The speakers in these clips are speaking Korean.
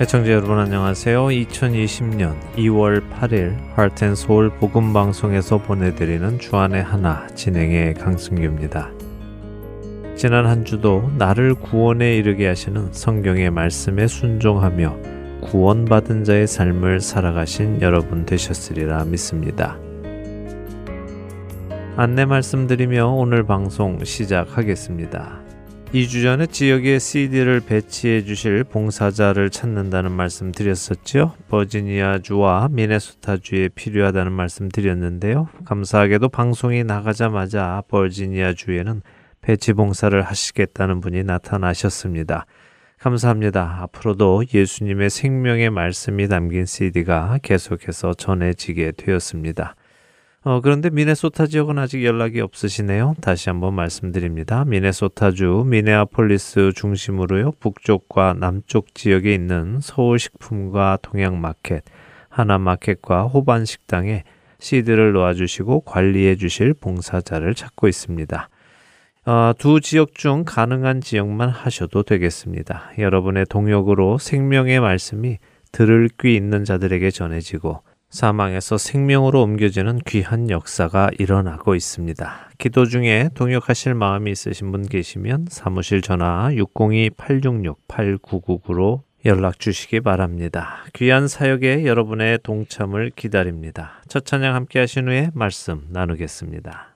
애청자 여러분 안녕하세요. 2020년 2월 8일 하트앤소울 복음 방송에서 보내드리는 주안의 하나 진행의 강승규입니다. 지난 한 주도 나를 구원에 이르게 하시는 성경의 말씀에 순종하며 구원받은 자의 삶을 살아가신 여러분 되셨으리라 믿습니다. 안내 말씀드리며 오늘 방송 시작하겠습니다. 2주 전에 지역에 CD를 배치해 주실 봉사자를 찾는다는 말씀 드렸었죠. 버지니아주와 미네소타주에 필요하다는 말씀 드렸는데요. 감사하게도 방송이 나가자마자 버지니아주에는 배치 봉사를 하시겠다는 분이 나타나셨습니다. 감사합니다. 앞으로도 예수님의 생명의 말씀이 담긴 CD가 계속해서 전해지게 되었습니다. 어, 그런데 미네소타 지역은 아직 연락이 없으시네요. 다시 한번 말씀드립니다. 미네소타주 미네아폴리스 중심으로요. 북쪽과 남쪽 지역에 있는 서울식품과 동양마켓, 하나마켓과 호반식당에 시드를 놓아주시고 관리해 주실 봉사자를 찾고 있습니다. 어, 두 지역 중 가능한 지역만 하셔도 되겠습니다. 여러분의 동역으로 생명의 말씀이 들을 귀 있는 자들에게 전해지고 사망에서 생명으로 옮겨지는 귀한 역사가 일어나고 있습니다. 기도 중에 동역하실 마음이 있으신 분 계시면 사무실 전화 602-866-8999로 연락 주시기 바랍니다. 귀한 사역에 여러분의 동참을 기다립니다. 첫 찬양 함께 하신 후에 말씀 나누겠습니다.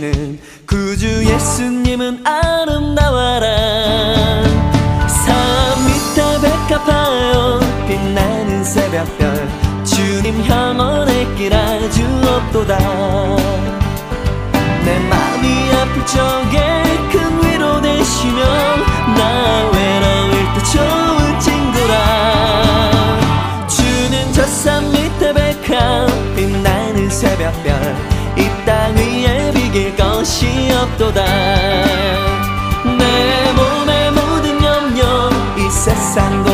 세 상날 버려 끝까지 나를 돌아보시니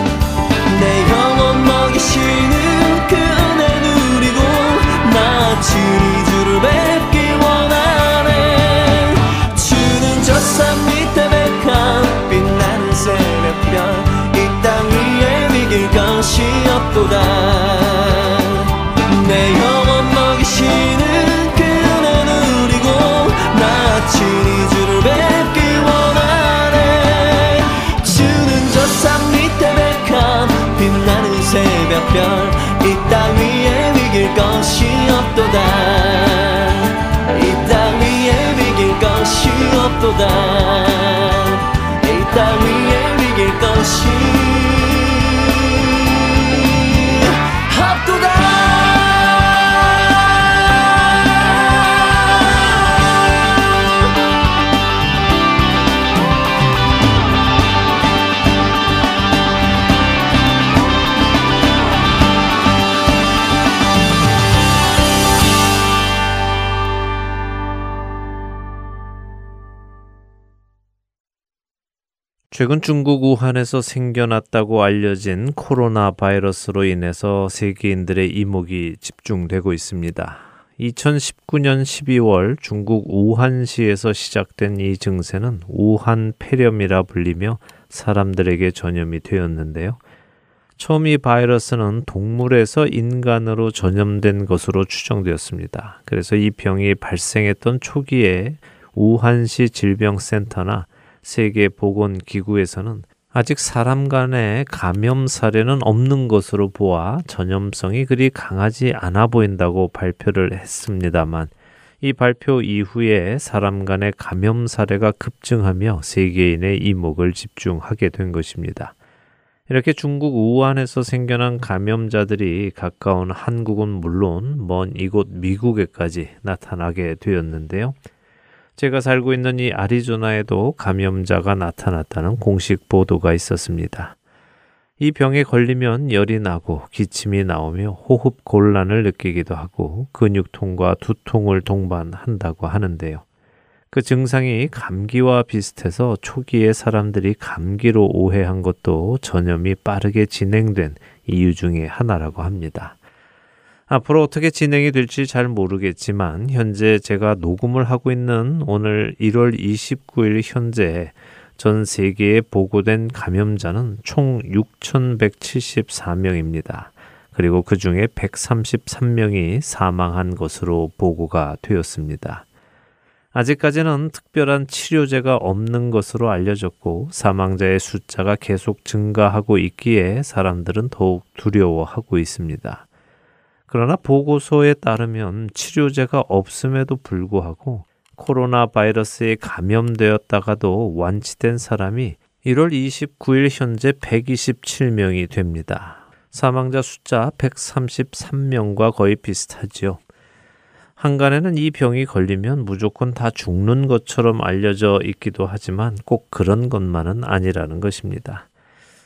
주니 주를 뵙길 원하네. 주는 저산 밑에 백한 빛나는 새벽별 이 땅 위에 이길 것이 없도다 최근 중국 우한에서 생겨났다고 알려진 코로나 바이러스로 인해서 세계인들의 이목이 집중되고 있습니다. 2019년 12월 중국 우한시에서 시작된 이 증세는 우한 폐렴이라 불리며 사람들에게 전염이 되었는데요. 처음 이 바이러스는 동물에서 인간으로 전염된 것으로 추정되었습니다. 그래서 이 병이 발생했던 초기에 우한시 질병센터나 세계보건기구에서는 아직 사람 간의 감염 사례는 없는 것으로 보아 전염성이 그리 강하지 않아 보인다고 발표를 했습니다만 이 발표 이후에 사람 간의 감염 사례가 급증하며 세계인의 이목을 집중하게 된 것입니다. 이렇게 중국 우한에서 생겨난 감염자들이 가까운 한국은 물론 먼 이곳 미국에까지 나타나게 되었는데요. 제가 살고 있는 이 아리조나에도 감염자가 나타났다는 공식 보도가 있었습니다. 이 병에 걸리면 열이 나고 기침이 나오며 호흡 곤란을 느끼기도 하고 근육통과 두통을 동반한다고 하는데요. 그 증상이 감기와 비슷해서 초기에 사람들이 감기로 오해한 것도 전염이 빠르게 진행된 이유 중의 하나라고 합니다. 앞으로 어떻게 진행이 될지 잘 모르겠지만 현재 제가 녹음을 하고 있는 오늘 1월 29일 현재 전 세계에 보고된 감염자는 총 6,174명입니다. 그리고 그 중에 133명이 사망한 것으로 보고가 되었습니다. 아직까지는 특별한 치료제가 없는 것으로 알려졌고 사망자의 숫자가 계속 증가하고 있기에 사람들은 더욱 두려워하고 있습니다. 그러나 보고서에 따르면 치료제가 없음에도 불구하고 코로나 바이러스에 감염되었다가도 완치된 사람이 1월 29일 현재 127명이 됩니다. 사망자 숫자 133명과 거의 비슷하지요. 한간에는 이 병이 걸리면 무조건 다 죽는 것처럼 알려져 있기도 하지만 꼭 그런 것만은 아니라는 것입니다.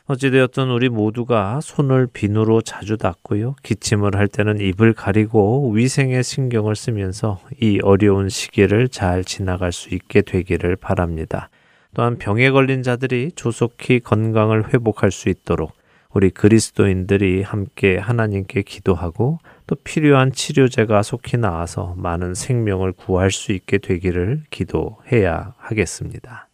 어찌되었든 우리 모두가 손을 비누로 자주 닦고요. 기침을 할 때는 입을 가리고 위생에 신경을 쓰면서 이 어려운 시기를 잘 지나갈 수 있게 되기를 바랍니다. 또한 병에 걸린 자들이 조속히 건강을 회복할 수 있도록 우리 그리스도인들이 함께 하나님께 기도하고 또 필요한 치료제가 속히 나와서 많은 생명을 구할 수 있게 되기를 기도해야 하겠습니다.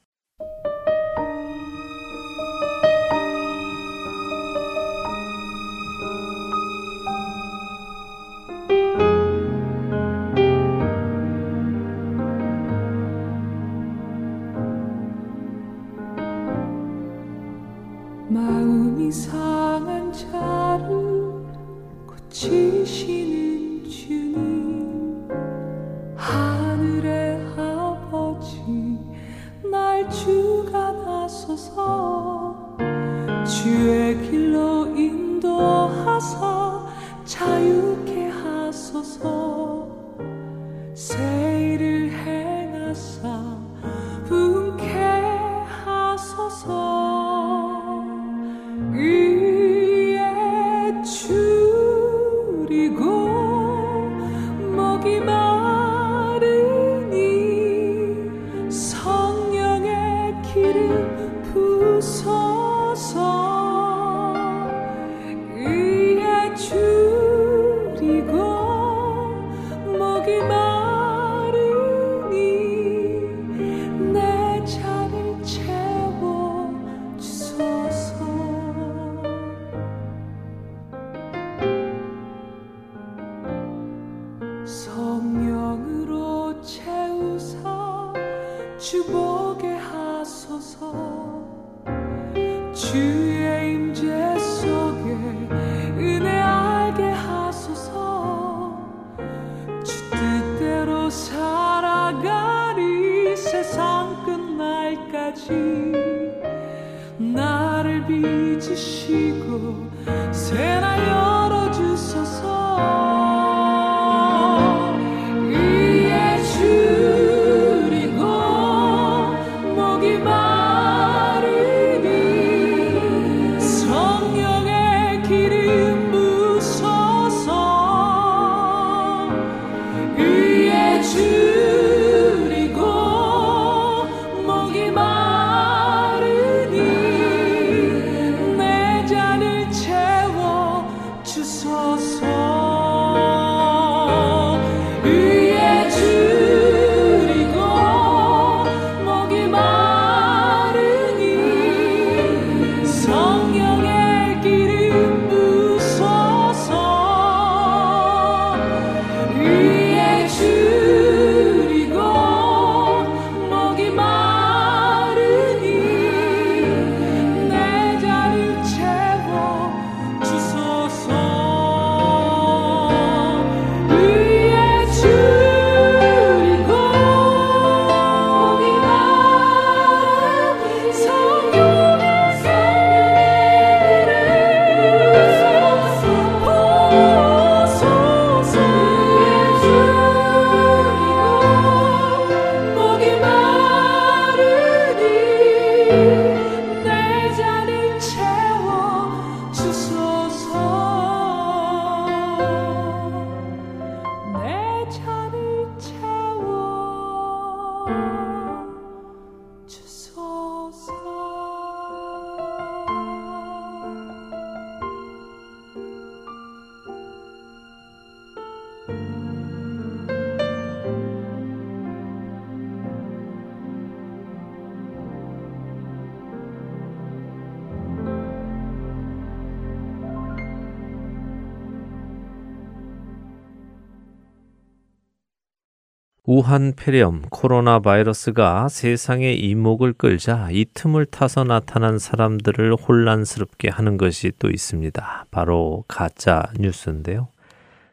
우한 폐렴 코로나 바이러스가 세상의 이목을 끌자 이 틈을 타서 나타난 사람들을 혼란스럽게 하는 것이 또 있습니다. 바로 가짜 뉴스인데요.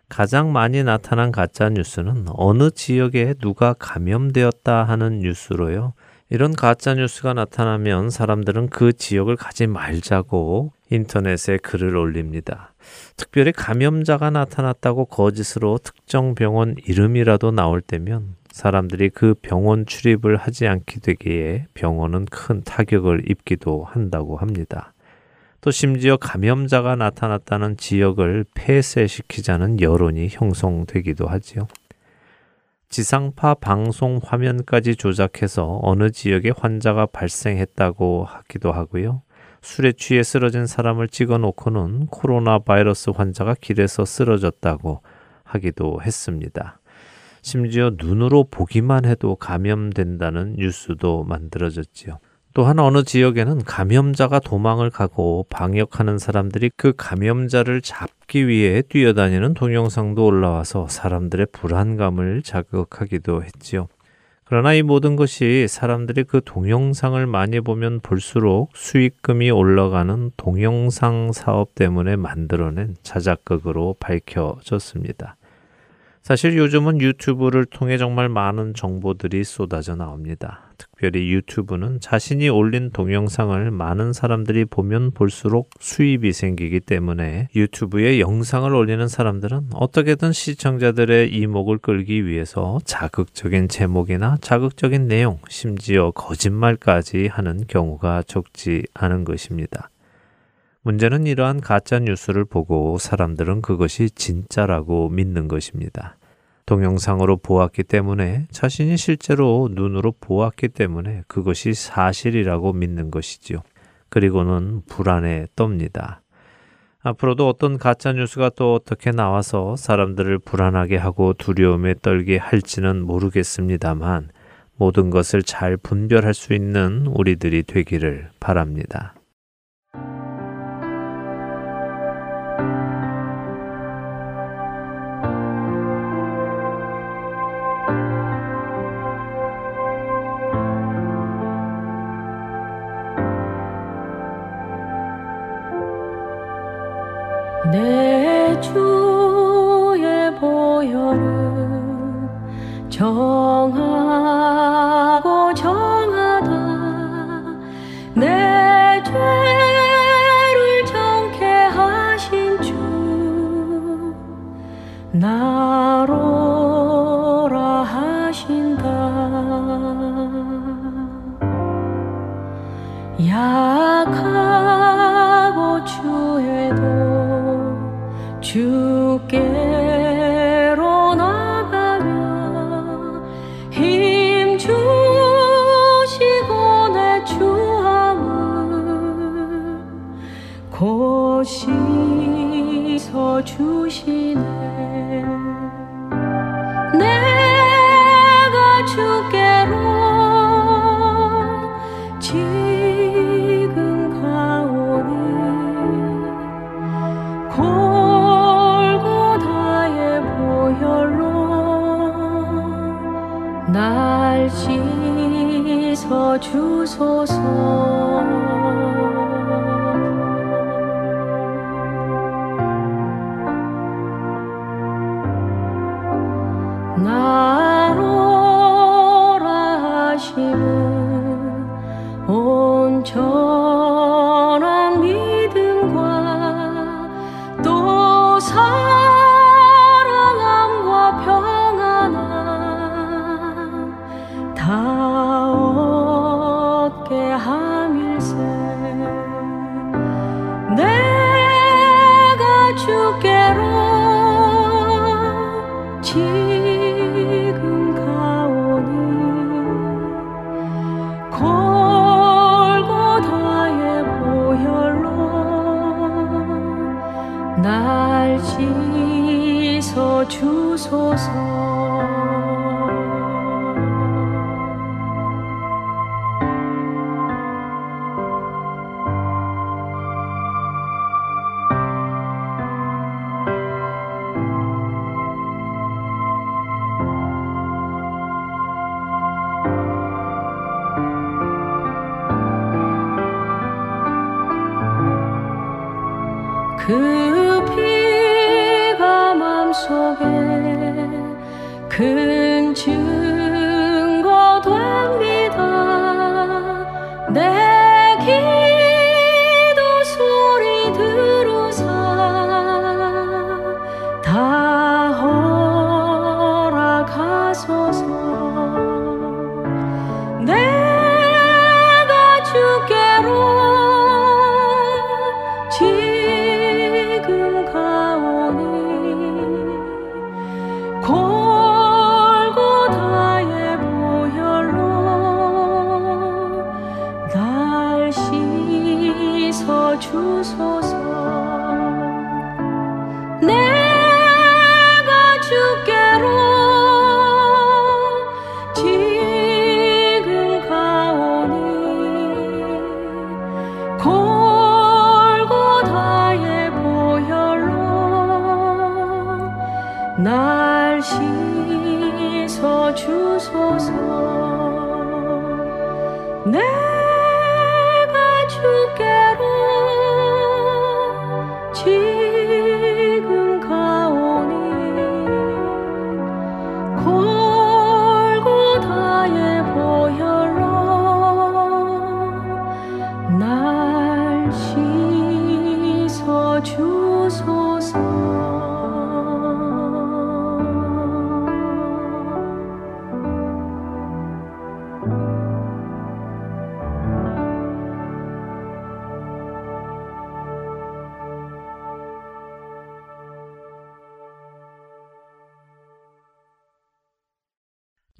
가장 많이 나타난 가짜 뉴스는 어느 지역에 누가 감염되었다 하는 뉴스로요. 이런 가짜 뉴스가 나타나면 사람들은 그 지역을 가지 말자고 인터넷에 글을 올립니다. 특별히 감염자가 나타났다고 거짓으로 특정 병원 이름이라도 나올 때면 사람들이 그 병원 출입을 하지 않게 되기에 병원은 큰 타격을 입기도 한다고 합니다. 또 심지어 감염자가 나타났다는 지역을 폐쇄시키자는 여론이 형성되기도 하지요. 지상파 방송 화면까지 조작해서 어느 지역에 환자가 발생했다고 하기도 하고요. 술에 취해 쓰러진 사람을 찍어 놓고는 코로나 바이러스 환자가 길에서 쓰러졌다고 하기도 했습니다. 심지어 눈으로 보기만 해도 감염된다는 뉴스도 만들어졌지요. 또한 어느 지역에는 감염자가 도망을 가고 방역하는 사람들이 그 감염자를 잡기 위해 뛰어다니는 동영상도 올라와서 사람들의 불안감을 자극하기도 했지요. 그러나 이 모든 것이 사람들이 그 동영상을 많이 보면 볼수록 수익금이 올라가는 동영상 사업 때문에 만들어낸 자작극으로 밝혀졌습니다. 사실 요즘은 유튜브를 통해 정말 많은 정보들이 쏟아져 나옵니다. 특별히 유튜브는 자신이 올린 동영상을 많은 사람들이 보면 볼수록 수입이 생기기 때문에 유튜브에 영상을 올리는 사람들은 어떻게든 시청자들의 이목을 끌기 위해서 자극적인 제목이나 자극적인 내용, 심지어 거짓말까지 하는 경우가 적지 않은 것입니다. 문제는 이러한 가짜 뉴스를 보고 사람들은 그것이 진짜라고 믿는 것입니다. 동영상으로 보았기 때문에 자신이 실제로 눈으로 보았기 때문에 그것이 사실이라고 믿는 것이지요. 그리고는 불안에 떱니다. 앞으로도 어떤 가짜 뉴스가 또 어떻게 나와서 사람들을 불안하게 하고 두려움에 떨게 할지는 모르겠습니다만 모든 것을 잘 분별할 수 있는 우리들이 되기를 바랍니다. 정하고 정하다. 내 죄를 정케 하신 주 나로라 하신다. 약 주시네. 내가 주께로 지금 가오니 골고다의 보혈로 날 씻어 주소서 나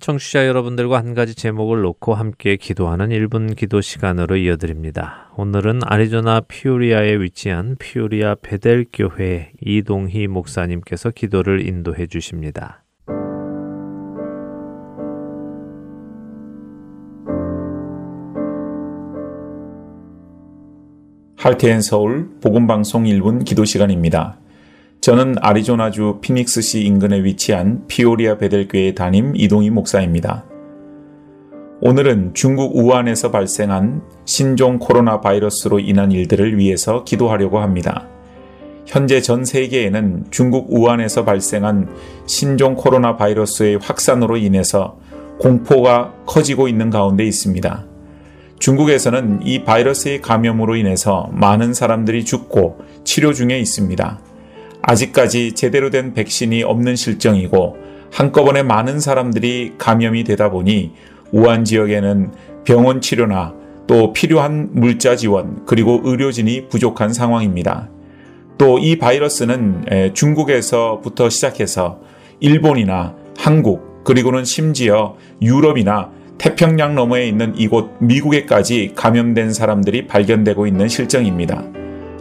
청취자 여러분들과 한 가지 제목을 놓고 함께 기도하는 1분 기도 시간으로 이어드립니다. 오늘은 아리조나 피오리아에 위치한 피오리아 베델 교회 이동희 목사님께서 기도를 인도해 주십니다. 할테엔 서울 복음 방송 1분 기도 시간입니다. 저는 아리조나주 피닉스시 인근에 위치한 피오리아 베델교회 담임 이동희 목사입니다. 오늘은 중국 우한에서 발생한 신종 코로나 바이러스로 인한 일들을 위해서 기도하려고 합니다. 현재 전 세계에는 중국 우한에서 발생한 신종 코로나 바이러스의 확산으로 인해서 공포가 커지고 있는 가운데 있습니다. 중국에서는 이 바이러스의 감염으로 인해서 많은 사람들이 죽고 치료 중에 있습니다. 아직까지 제대로 된 백신이 없는 실정이고 한꺼번에 많은 사람들이 감염이 되다 보니 우한 지역에는 병원 치료나 또 필요한 물자 지원 그리고 의료진이 부족한 상황입니다. 또 이 바이러스는 중국에서부터 시작해서 일본이나 한국 그리고는 심지어 유럽이나 태평양 너머에 있는 이곳 미국에까지 감염된 사람들이 발견되고 있는 실정입니다.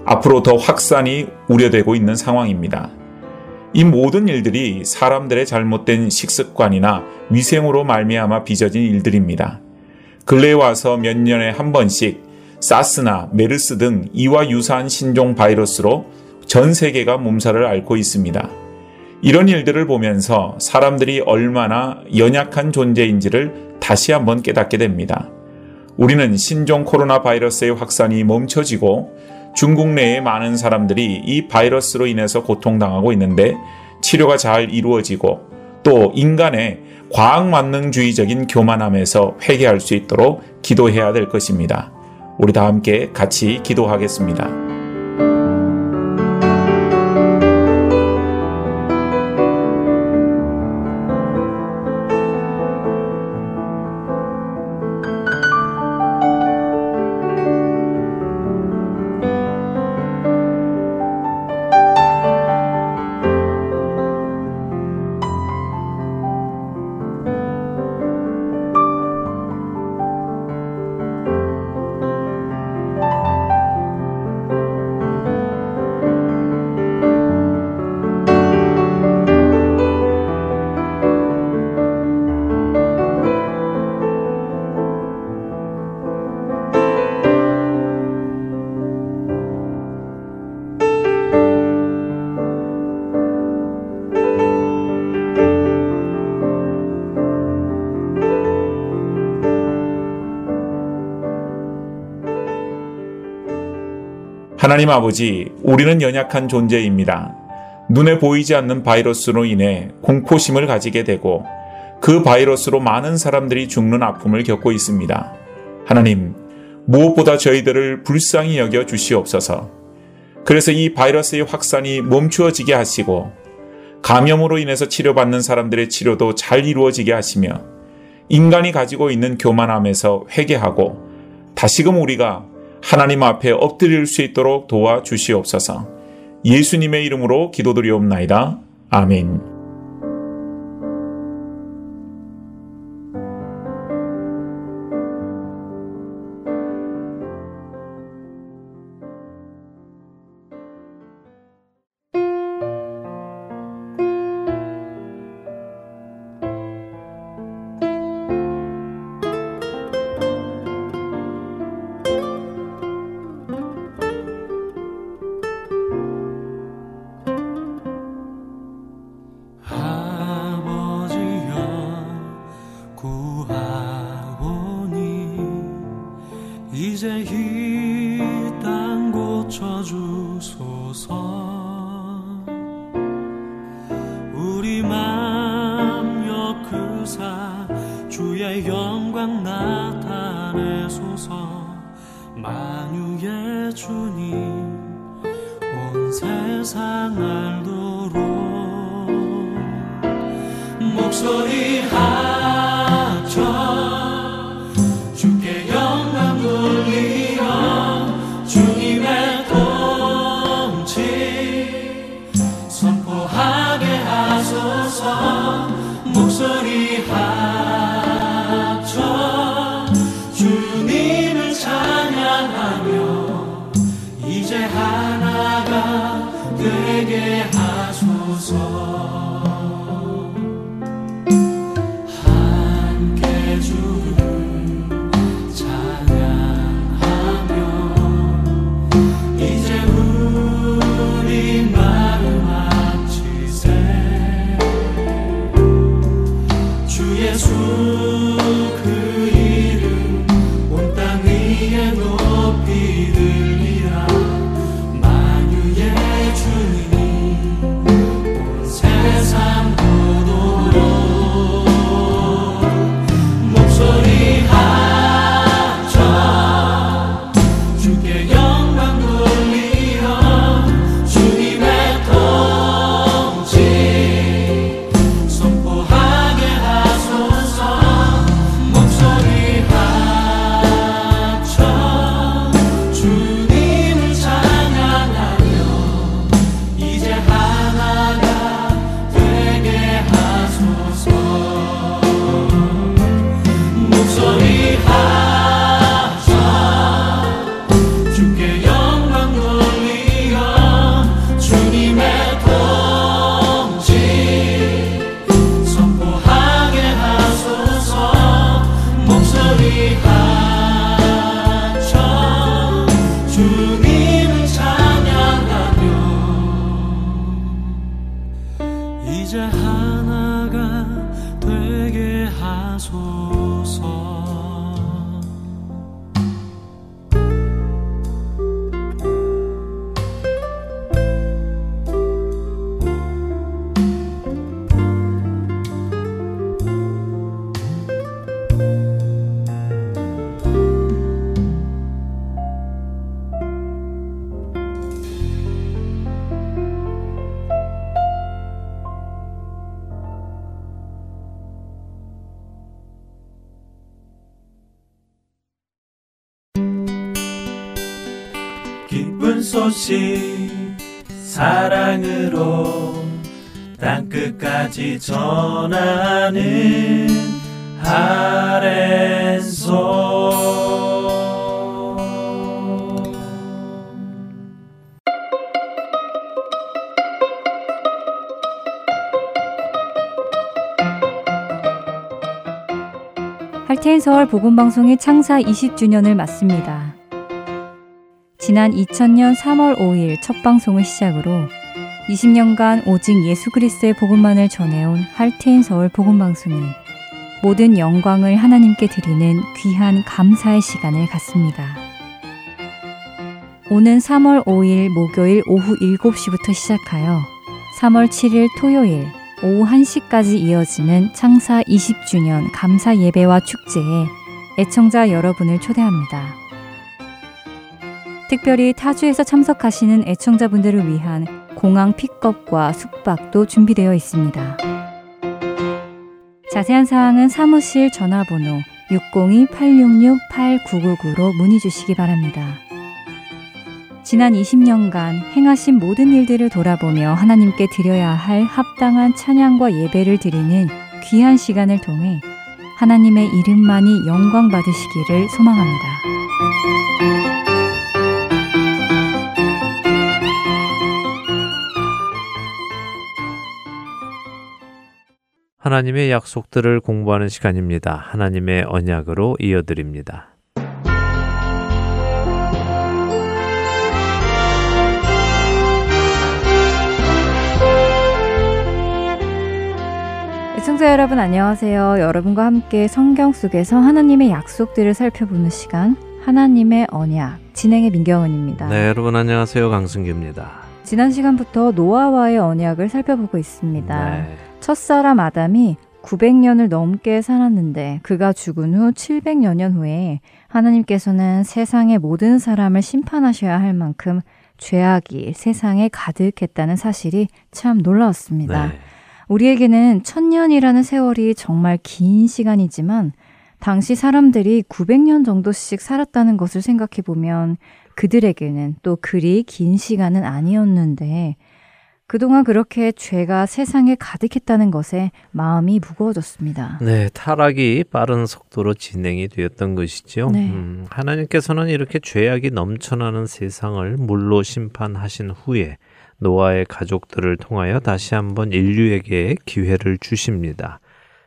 앞으로 더 확산이 우려되고 있는 상황입니다. 이 모든 일들이 사람들의 잘못된 식습관이나 위생으로 말미암아 빚어진 일들입니다. 근래에 와서 몇 년에 한 번씩 사스나 메르스 등 이와 유사한 신종 바이러스로 전 세계가 몸살을 앓고 있습니다. 이런 일들을 보면서 사람들이 얼마나 연약한 존재인지를 다시 한번 깨닫게 됩니다. 우리는 신종 코로나 바이러스의 확산이 멈춰지고 중국 내에 많은 사람들이 이 바이러스로 인해서 고통당하고 있는데 치료가 잘 이루어지고 또 인간의 과학 만능주의적인 교만함에서 회개할 수 있도록 기도해야 될 것입니다. 우리 다 함께 같이 기도하겠습니다. 하나님 아버지, 우리는 연약한 존재입니다. 눈에 보이지 않는 바이러스로 인해 공포심을 가지게 되고 그 바이러스로 많은 사람들이 죽는 아픔을 겪고 있습니다. 하나님, 무엇보다 저희들을 불쌍히 여겨 주시옵소서. 그래서 이 바이러스의 확산이 멈추어지게 하시고 감염으로 인해서 치료받는 사람들의 치료도 잘 이루어지게 하시며 인간이 가지고 있는 교만함에서 회개하고 다시금 우리가 하나님 앞에 엎드릴 수 있도록 도와 주시옵소서. 예수님의 이름으로 기도드리옵나이다. 아멘. 선포하게 하소서 목소리 하 함 소식 사랑으로 땅끝까지 전하는 아랜소 할테인 서울 복음방송의 창사 20주년을 맞습니다. 지난 2000년 3월 5일 첫 방송을 시작으로 20년간 오직 예수 그리스도의 복음만을 전해온 할테인 서울 복음방송이 모든 영광을 하나님께 드리는 귀한 감사의 시간을 갖습니다. 오는 3월 5일 목요일 오후 7시부터 시작하여 3월 7일 토요일 오후 1시까지 이어지는 창사 20주년 감사 예배와 축제에 애청자 여러분을 초대합니다. 특별히 타주에서 참석하시는 애청자분들을 위한 공항 픽업과 숙박도 준비되어 있습니다. 자세한 사항은 사무실 전화번호 602-866-8999로 문의 주시기 바랍니다. 지난 20년간 행하신 모든 일들을 돌아보며 하나님께 드려야 할 합당한 찬양과 예배를 드리는 귀한 시간을 통해 하나님의 이름만이 영광 받으시기를 소망합니다. 하나님의 약속들을 공부하는 시간입니다. 하나님의 언약으로 이어드립니다. 애청자 여러분 안녕하세요. 여러분과 함께 성경 속에서 하나님의 약속들을 살펴보는 시간 하나님의 언약 진행의 민경은입니다. 네, 여러분 안녕하세요. 강승규입니다. 지난 시간부터 노아와의 언약을 살펴보고 있습니다. 네. 첫사람 아담이 900년을 넘게 살았는데 그가 죽은 후 700여 년 후에 하나님께서는 세상의 모든 사람을 심판하셔야 할 만큼 죄악이 세상에 가득했다는 사실이 참 놀라웠습니다. 네. 우리에게는 천년이라는 세월이 정말 긴 시간이지만 당시 사람들이 900년 정도씩 살았다는 것을 생각해 보면 그들에게는 또 그리 긴 시간은 아니었는데 그동안 그렇게 죄가 세상에 가득했다는 것에 마음이 무거워졌습니다. 네, 타락이 빠른 속도로 진행이 되었던 것이죠. 네. 음, 하나님께서는 이렇게 죄악이 넘쳐나는 세상을 물로 심판하신 후에 노아의 가족들을 통하여 다시 한번 인류에게 기회를 주십니다.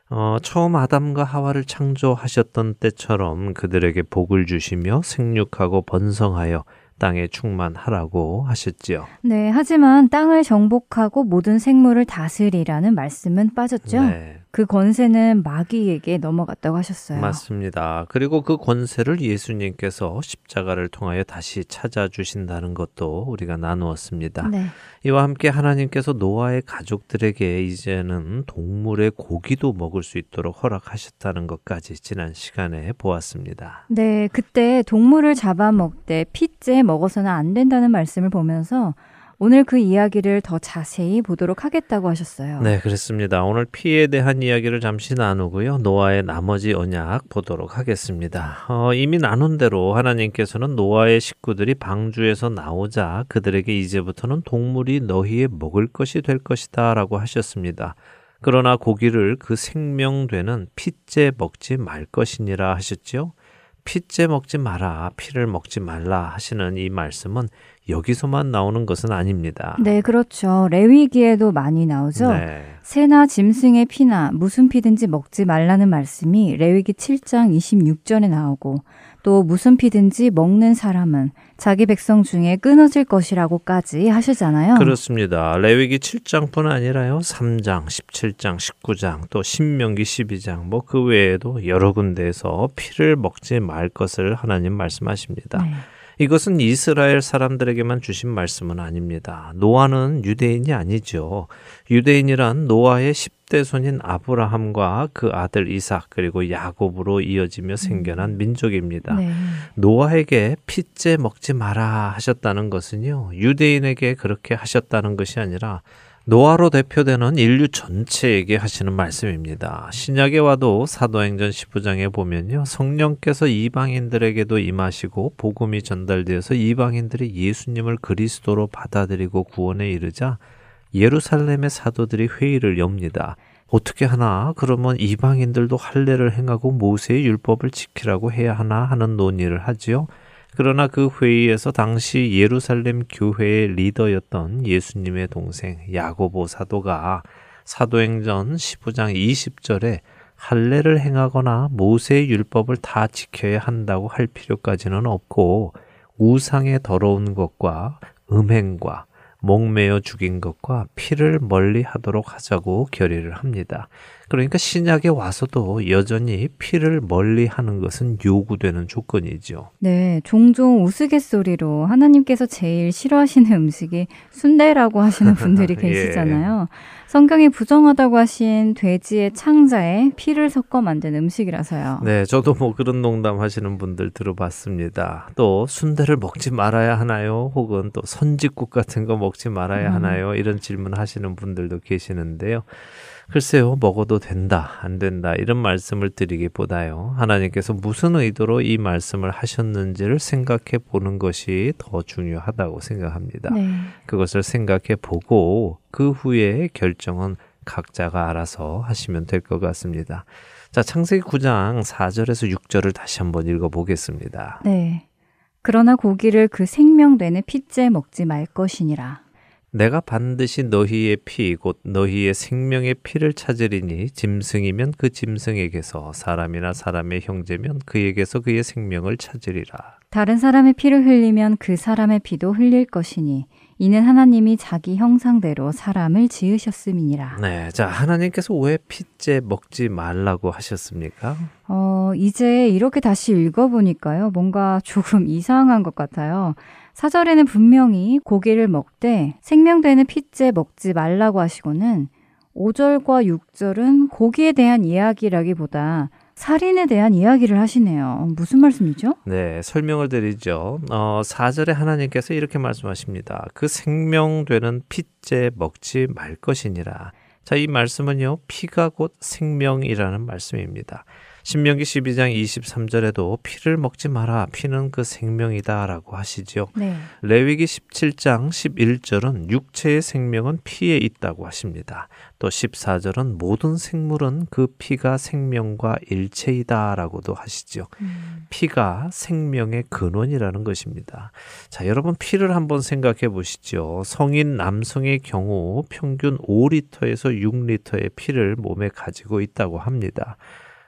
어, 처음 아담과 하와를 창조하셨던 때처럼 그들에게 복을 주시며 생육하고 번성하여 땅에 충만하라고 하셨지요. 네, 하지만 땅을 정복하고 모든 생물을 다스리라는 말씀은 빠졌죠. 네. 그 권세는 마귀에게 넘어갔다고 하셨어요. 맞습니다. 그리고 그 권세를 예수님께서 십자가를 통하여 다시 찾아주신다는 것도 우리가 나누었습니다. 네. 이와 함께 하나님께서 노아의 가족들에게 이제는 동물의 고기도 먹을 수 있도록 허락하셨다는 것까지 지난 시간에 보았습니다. 네, 그때 동물을 잡아먹되 핏째 먹어서는 안 된다는 말씀을 보면서 오늘 그 이야기를 더 자세히 보도록 하겠다고 하셨어요. 네, 그렇습니다. 오늘 피에 대한 이야기를 잠시 나누고요. 노아의 나머지 언약 보도록 하겠습니다. 어, 이미 나눈 대로 하나님께서는 노아의 식구들이 방주에서 나오자 그들에게 이제부터는 동물이 너희의 먹을 것이 될 것이다 라고 하셨습니다. 그러나 고기를 그 생명되는 핏째 먹지 말 것이니라 하셨지요. 핏째 먹지 마라, 피를 먹지 말라 하시는 이 말씀은 여기서만 나오는 것은 아닙니다. 네, 그렇죠. 레위기에도 많이 나오죠. 네. 새나 짐승의 피나 무슨 피든지 먹지 말라는 말씀이 레위기 7장 26절에 나오고 또 무슨 피든지 먹는 사람은 자기 백성 중에 끊어질 것이라고까지 하시잖아요. 그렇습니다. 레위기 7장뿐 아니라요. 3장, 17장, 19장, 또 신명기 12장, 뭐 그 외에도 여러 군데에서 피를 먹지 말 것을 하나님 말씀하십니다. 네. 이것은 이스라엘 사람들에게만 주신 말씀은 아닙니다. 노아는 유대인이 아니죠. 유대인이란 노아의 10대 손인 아브라함과 그 아들 이삭 그리고 야곱으로 이어지며 생겨난 민족입니다. 네. 노아에게 핏째 먹지 마라 하셨다는 것은요. 유대인에게 그렇게 하셨다는 것이 아니라 노아로 대표되는 인류 전체에게 하시는 말씀입니다. 신약에 와도 사도행전 15장에 보면요. 성령께서 이방인들에게도 임하시고 복음이 전달되어서 이방인들이 예수님을 그리스도로 받아들이고 구원에 이르자 예루살렘의 사도들이 회의를 엽니다. 어떻게 하나? 그러면 이방인들도 할례를 행하고 모세의 율법을 지키라고 해야 하나 하는 논의를 하지요. 그러나 그 회의에서 당시 예루살렘 교회의 리더였던 예수님의 동생 야고보 사도가 사도행전 15장 20절에 할례를 행하거나 모세의 율법을 다 지켜야 한다고 할 필요까지는 없고 우상의 더러운 것과 음행과 목매어 죽인 것과 피를 멀리 하도록 하자고 결의를 합니다. 그러니까 신약에 와서도 여전히 피를 멀리 하는 것은 요구되는 조건이죠. 네, 종종 우스갯소리로 하나님께서 제일 싫어하시는 음식이 순대라고 하시는 분들이 예. 계시잖아요. 성경이 부정하다고 하신 돼지의 창자에 피를 섞어 만든 음식이라서요. 네, 저도 뭐 그런 농담 하시는 분들 들어봤습니다. 또 순대를 먹지 말아야 하나요? 혹은 또 선짓국 같은 거 먹지 말아야 음. 하나요? 이런 질문 하시는 분들도 계시는데요. 글쎄요, 먹어도 된다, 안 된다, 이런 말씀을 드리기보다요, 하나님께서 무슨 의도로 이 말씀을 하셨는지를 생각해 보는 것이 더 중요하다고 생각합니다. 네. 그것을 생각해 보고 그 후에 결정은 각자가 알아서 하시면 될 것 같습니다. 자, 창세기 9장 4절에서 6절을 다시 한번 읽어 보겠습니다. 네. 그러나 고기를 그 생명되는 핏째 먹지 말 것이니라. 내가 반드시 너희의 피, 곧 너희의 생명의 피를 찾으리니 짐승이면 그 짐승에게서 사람이나 사람의 형제면 그에게서 그의 생명을 찾으리라. 다른 사람의 피를 흘리면 그 사람의 피도 흘릴 것이니 이는 하나님이 자기 형상대로 사람을 지으셨음이니라. 네, 자 하나님께서 왜 피째 먹지 말라고 하셨습니까? 어, 이제 이렇게 다시 읽어보니까요. 뭔가 조금 이상한 것 같아요. 사절에는 분명히 고기를 먹되 생명되는 핏째 먹지 말라고 하시고는 5절과 6절은 고기에 대한 이야기라기보다 살인에 대한 이야기를 하시네요. 무슨 말씀이죠? 네, 설명을 드리죠. 어, 4절에 하나님께서 이렇게 말씀하십니다. 그 생명되는 핏째 먹지 말 것이니라. 자, 이 말씀은요, 피가 곧 생명이라는 말씀입니다. 신명기 12장 23절에도 피를 먹지 마라. 피는 그 생명이다라고 하시죠. 네. 레위기 17장 11절은 육체의 생명은 피에 있다고 하십니다. 또 14절은 모든 생물은 그 피가 생명과 일체이다라고도 하시죠. 음. 피가 생명의 근원이라는 것입니다. 자, 여러분 피를 한번 생각해 보시죠. 성인 남성의 경우 평균 5리터에서 6리터의 피를 몸에 가지고 있다고 합니다.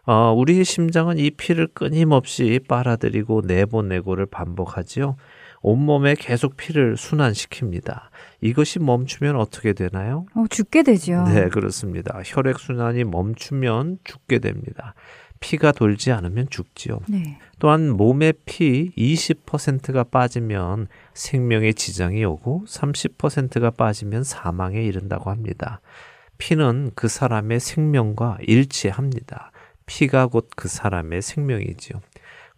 어, 우리 심장은 이 피를 끊임없이 빨아들이고 내보내고를 반복하지요. 온몸에 계속 피를 순환시킵니다. 이것이 멈추면 어떻게 되나요? 어, 죽게 되죠. 네, 그렇습니다. 혈액 순환이 멈추면 죽게 됩니다. 피가 돌지 않으면 죽지요. 네. 또한 몸의 피 20%가 빠지면 생명에 지장이 오고 30%가 빠지면 사망에 이른다고 합니다. 피는 그 사람의 생명과 일치합니다. 피가 곧 그 사람의 생명이지요.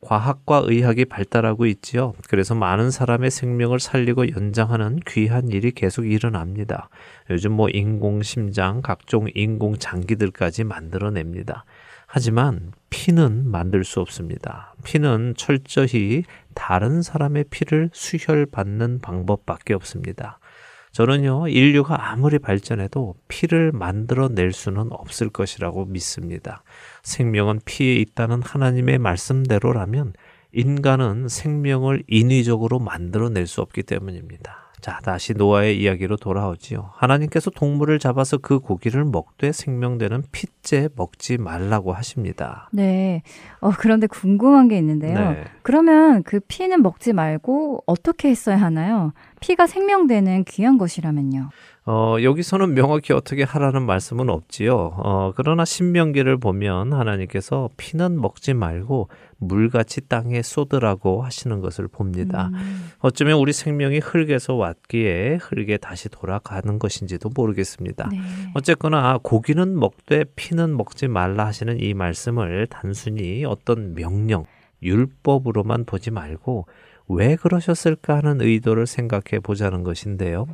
과학과 의학이 발달하고 있지요. 그래서 많은 사람의 생명을 살리고 연장하는 귀한 일이 계속 일어납니다. 요즘 뭐 인공심장, 각종 인공장기들까지 만들어냅니다. 하지만 피는 만들 수 없습니다. 피는 철저히 다른 사람의 피를 수혈받는 방법밖에 없습니다. 저는요, 인류가 아무리 발전해도 피를 만들어낼 수는 없을 것이라고 믿습니다. 생명은 피에 있다는 하나님의 말씀대로라면 인간은 생명을 인위적으로 만들어낼 수 없기 때문입니다. 자, 다시 노아의 이야기로 돌아오지요. 하나님께서 동물을 잡아서 그 고기를 먹되 생명되는 핏째 먹지 말라고 하십니다. 네. 어, 그런데 궁금한 게 있는데요. 네. 그러면 그 피는 먹지 말고 어떻게 했어야 하나요? 피가 생명되는 귀한 것이라면요. 어, 여기서는 명확히 어떻게 하라는 말씀은 없지요. 어, 그러나 신명기를 보면 하나님께서 피는 먹지 말고 물같이 땅에 쏟으라고 하시는 것을 봅니다. 음. 어쩌면 우리 생명이 흙에서 왔기에 흙에 다시 돌아가는 것인지도 모르겠습니다. 네. 어쨌거나 고기는 먹되 피는 먹지 말라 하시는 이 말씀을 단순히 어떤 명령, 율법으로만 보지 말고 왜 그러셨을까 하는 의도를 생각해 보자는 것인데요.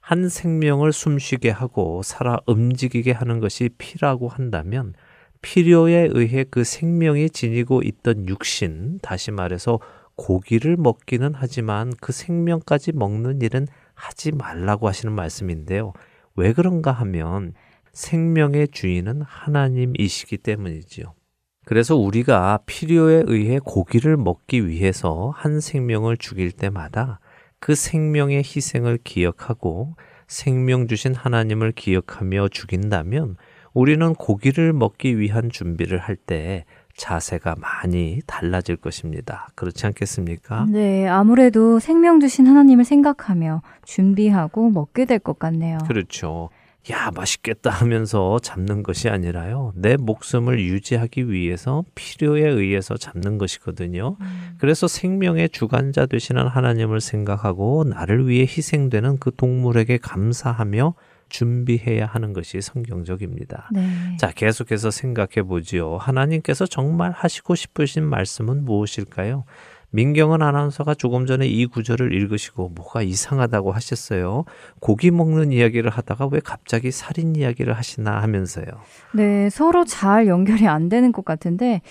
한 생명을 숨쉬게 하고 살아 움직이게 하는 것이 피라고 한다면 필요에 의해 그 생명이 지니고 있던 육신, 다시 말해서 고기를 먹기는 하지만 그 생명까지 먹는 일은 하지 말라고 하시는 말씀인데요. 왜 그런가 하면 생명의 주인은 하나님이시기 때문이지요. 그래서 우리가 필요에 의해 고기를 먹기 위해서 한 생명을 죽일 때마다 그 생명의 희생을 기억하고 생명 주신 하나님을 기억하며 죽인다면 우리는 고기를 먹기 위한 준비를 할 때 자세가 많이 달라질 것입니다. 그렇지 않겠습니까? 네, 아무래도 생명 주신 하나님을 생각하며 준비하고 먹게 될 것 같네요. 그렇죠. 야, 맛있겠다 하면서 잡는 것이 아니라요. 내 목숨을 유지하기 위해서 필요에 의해서 잡는 것이거든요. 음. 그래서 생명의 주관자 되시는 하나님을 생각하고 나를 위해 희생되는 그 동물에게 감사하며 준비해야 하는 것이 성경적입니다. 네. 자, 계속해서 생각해 보지요. 하나님께서 정말 하시고 싶으신 말씀은 무엇일까요? 민경은 아나운서가 조금 전에 이 구절을 읽으시고 뭐가 이상하다고 하셨어요. 고기 먹는 이야기를 하다가 왜 갑자기 살인 이야기를 하시나 하면서요. 네, 서로 잘 연결이 안 되는 것 같은데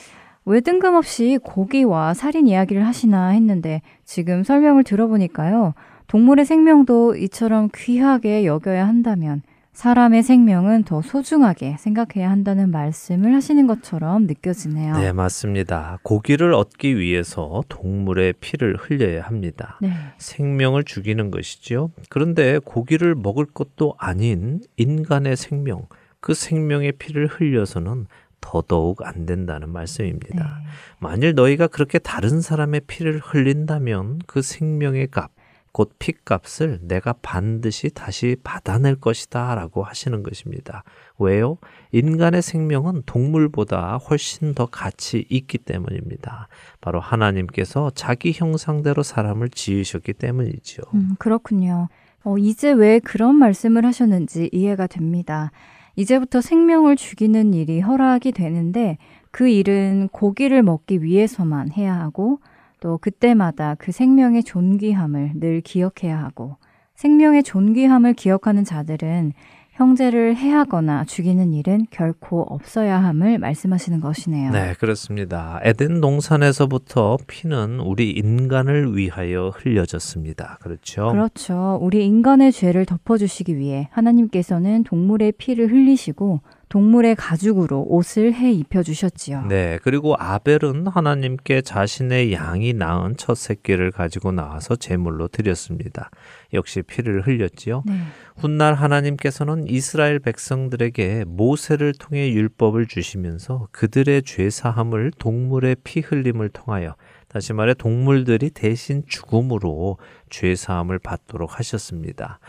왜 뜬금없이 고기와 살인 이야기를 하시나 했는데 지금 설명을 들어보니까요. 동물의 생명도 이처럼 귀하게 여겨야 한다면 사람의 생명은 더 소중하게 생각해야 한다는 말씀을 하시는 것처럼 느껴지네요. 네, 맞습니다. 고기를 얻기 위해서 동물의 피를 흘려야 합니다. 네. 생명을 죽이는 것이지요. 그런데 고기를 먹을 것도 아닌 인간의 생명, 그 생명의 피를 흘려서는 더더욱 안 된다는 말씀입니다. 네. 만일 너희가 그렇게 다른 사람의 피를 흘린다면 그 생명의 값, 곧 피값을 내가 반드시 다시 받아낼 것이다 라고 하시는 것입니다. 왜요? 인간의 생명은 동물보다 훨씬 더 가치 있기 때문입니다. 바로 하나님께서 자기 형상대로 사람을 지으셨기 때문이지요. 음, 그렇군요. 어, 이제 왜 그런 말씀을 하셨는지 이해가 됩니다. 이제부터 생명을 죽이는 일이 허락이 되는데 그 일은 고기를 먹기 위해서만 해야 하고 또 그때마다 그 생명의 존귀함을 늘 기억해야 하고 생명의 존귀함을 기억하는 자들은 형제를 해하거나 죽이는 일은 결코 없어야 함을 말씀하시는 것이네요. 네, 그렇습니다. 에덴 동산에서부터 피는 우리 인간을 위하여 흘려졌습니다. 그렇죠? 그렇죠. 우리 인간의 죄를 덮어주시기 위해 하나님께서는 동물의 피를 흘리시고 동물의 가죽으로 옷을 해 입혀 주셨지요. 네, 그리고 아벨은 하나님께 자신의 양이 낳은 첫 새끼를 가지고 나와서 제물로 드렸습니다. 역시 피를 흘렸지요. 네. 훗날 하나님께서는 이스라엘 백성들에게 모세를 통해 율법을 주시면서 그들의 죄 사함을 동물의 피 흘림을 통하여 다시 말해 동물들이 대신 죽음으로 죄 사함을 받도록 하셨습니다.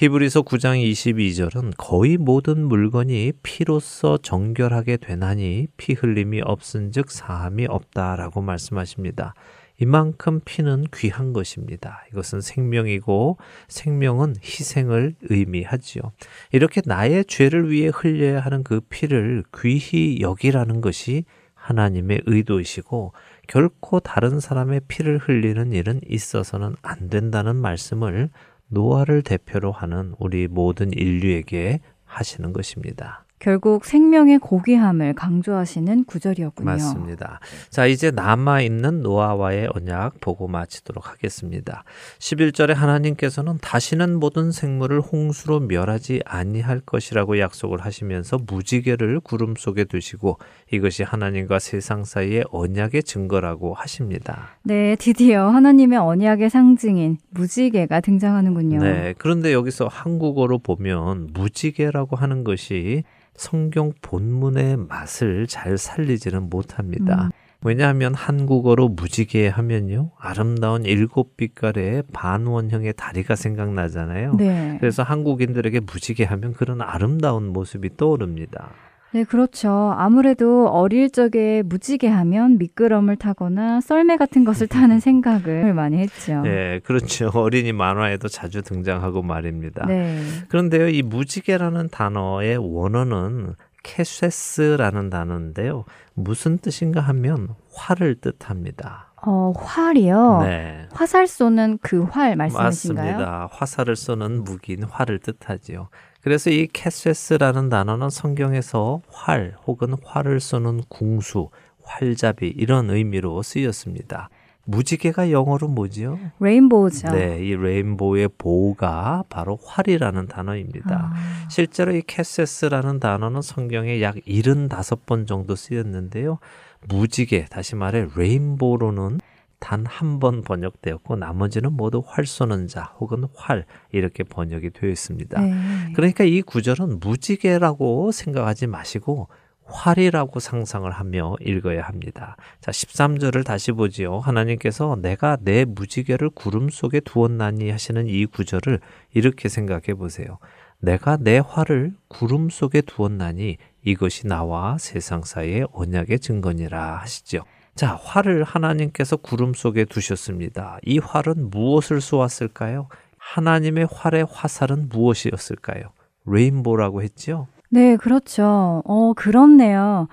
히브리서 9장 22절은 거의 모든 물건이 피로써 정결하게 되나니 피 흘림이 없은즉 사함이 없다라고 말씀하십니다. 이만큼 피는 귀한 것입니다. 이것은 생명이고 생명은 희생을 의미하지요. 이렇게 나의 죄를 위해 흘려야 하는 그 피를 귀히 여기라는 것이 하나님의 의도이시고 결코 다른 사람의 피를 흘리는 일은 있어서는 안 된다는 말씀을 노아를 대표로 하는 우리 모든 인류에게 하시는 것입니다. 결국 생명의 고귀함을 강조하시는 구절이었군요. 맞습니다. 자, 이제 남아 있는 노아와의 언약 보고 마치도록 하겠습니다. 11절에 하나님께서는 다시는 모든 생물을 홍수로 멸하지 아니할 것이라고 약속을 하시면서 무지개를 구름 속에 두시고 이것이 하나님과 세상 사이의 언약의 증거라고 하십니다. 네, 드디어 하나님의 언약의 상징인 무지개가 등장하는군요. 네, 그런데 여기서 한국어로 보면 무지개라고 하는 것이 성경 본문의 맛을 잘 살리지는 못합니다. 음. 왜냐하면 한국어로 무지개 하면요. 아름다운 일곱 빛깔의 반원형의 다리가 생각나잖아요. 네. 그래서 한국인들에게 무지개 하면 그런 아름다운 모습이 떠오릅니다. 네, 그렇죠. 아무래도 어릴 적에 무지개 하면 미끄럼을 타거나 썰매 같은 것을 타는 생각을 많이 했죠. 네, 그렇죠. 어린이 만화에도 자주 등장하고 말입니다. 네. 그런데요, 이 무지개라는 단어의 원어는 캐세스라는 단어인데요. 무슨 뜻인가 하면 활을 뜻합니다. 어, 활이요? 네. 화살 쏘는 그 활 말씀이신가요? 맞습니다. 화살을 쏘는 무기인 활을 뜻하지요. 그래서 이 캐세스라는 단어는 성경에서 활 혹은 활을 쏘는 궁수, 활잡이 이런 의미로 쓰였습니다. 무지개가 영어로 뭐지요? Rainbow죠. 네, 이 rainbow의 bow가 바로 활이라는 단어입니다. 아, 실제로 이 קשת라는 단어는 성경에 약 75번 정도 쓰였는데요. 무지개, 다시 말해 rainbow로는 단 한 번 번역되었고 나머지는 모두 활 쏘는 자 혹은 활 이렇게 번역이 되어 있습니다. 네. 그러니까 이 구절은 무지개라고 생각하지 마시고 활이라고 상상을 하며 읽어야 합니다. 자, 13절을 다시 보지요. 하나님께서 내가 내 무지개를 구름 속에 두었나니 하시는 이 구절을 이렇게 생각해 보세요. 내가 내 활을 구름 속에 두었나니 이것이 나와 세상 사이의 언약의 증거니라 하시죠. 자, 활을 하나님께서 구름 속에 두셨습니다. 이 활은 무엇을 쏘았을까요? 하나님의 활의 화살은 무엇이었을까요? rainbow라고 했지요. 네, 그렇죠. 어, 그렇네요.